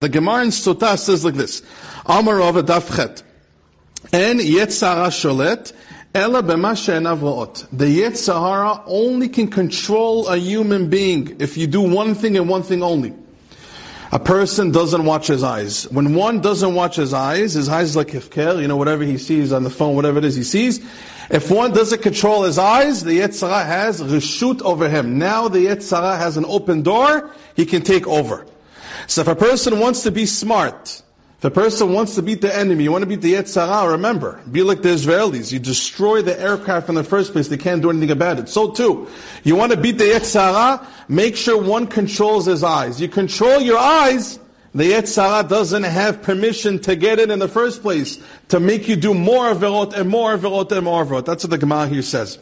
The Gemara in Sotah says like this, Amar of Dafchet, En Yetzara Sholet, Ela Bema The Yetzara only can control a human being if you do one thing and one thing only. A person doesn't watch his eyes. When one doesn't watch his eyes, his eyes like ifker, you know, whatever he sees on the phone, whatever it is he sees. If one doesn't control his eyes, the Yetzara has reshut over him. Now the Yetzara has an open door, he can take over. So if a person wants to be smart, if a person wants to beat the enemy, you want to beat the Yetzara, remember, be like the Israelis. You destroy the aircraft in the first place, they can't do anything about it. So too, you want to beat the Yetzara, make sure one controls his eyes. You control your eyes, the Yetzara doesn't have permission to get in in the first place, to make you do more Averot and more Averot and more Averot. That's what the Gemara here says.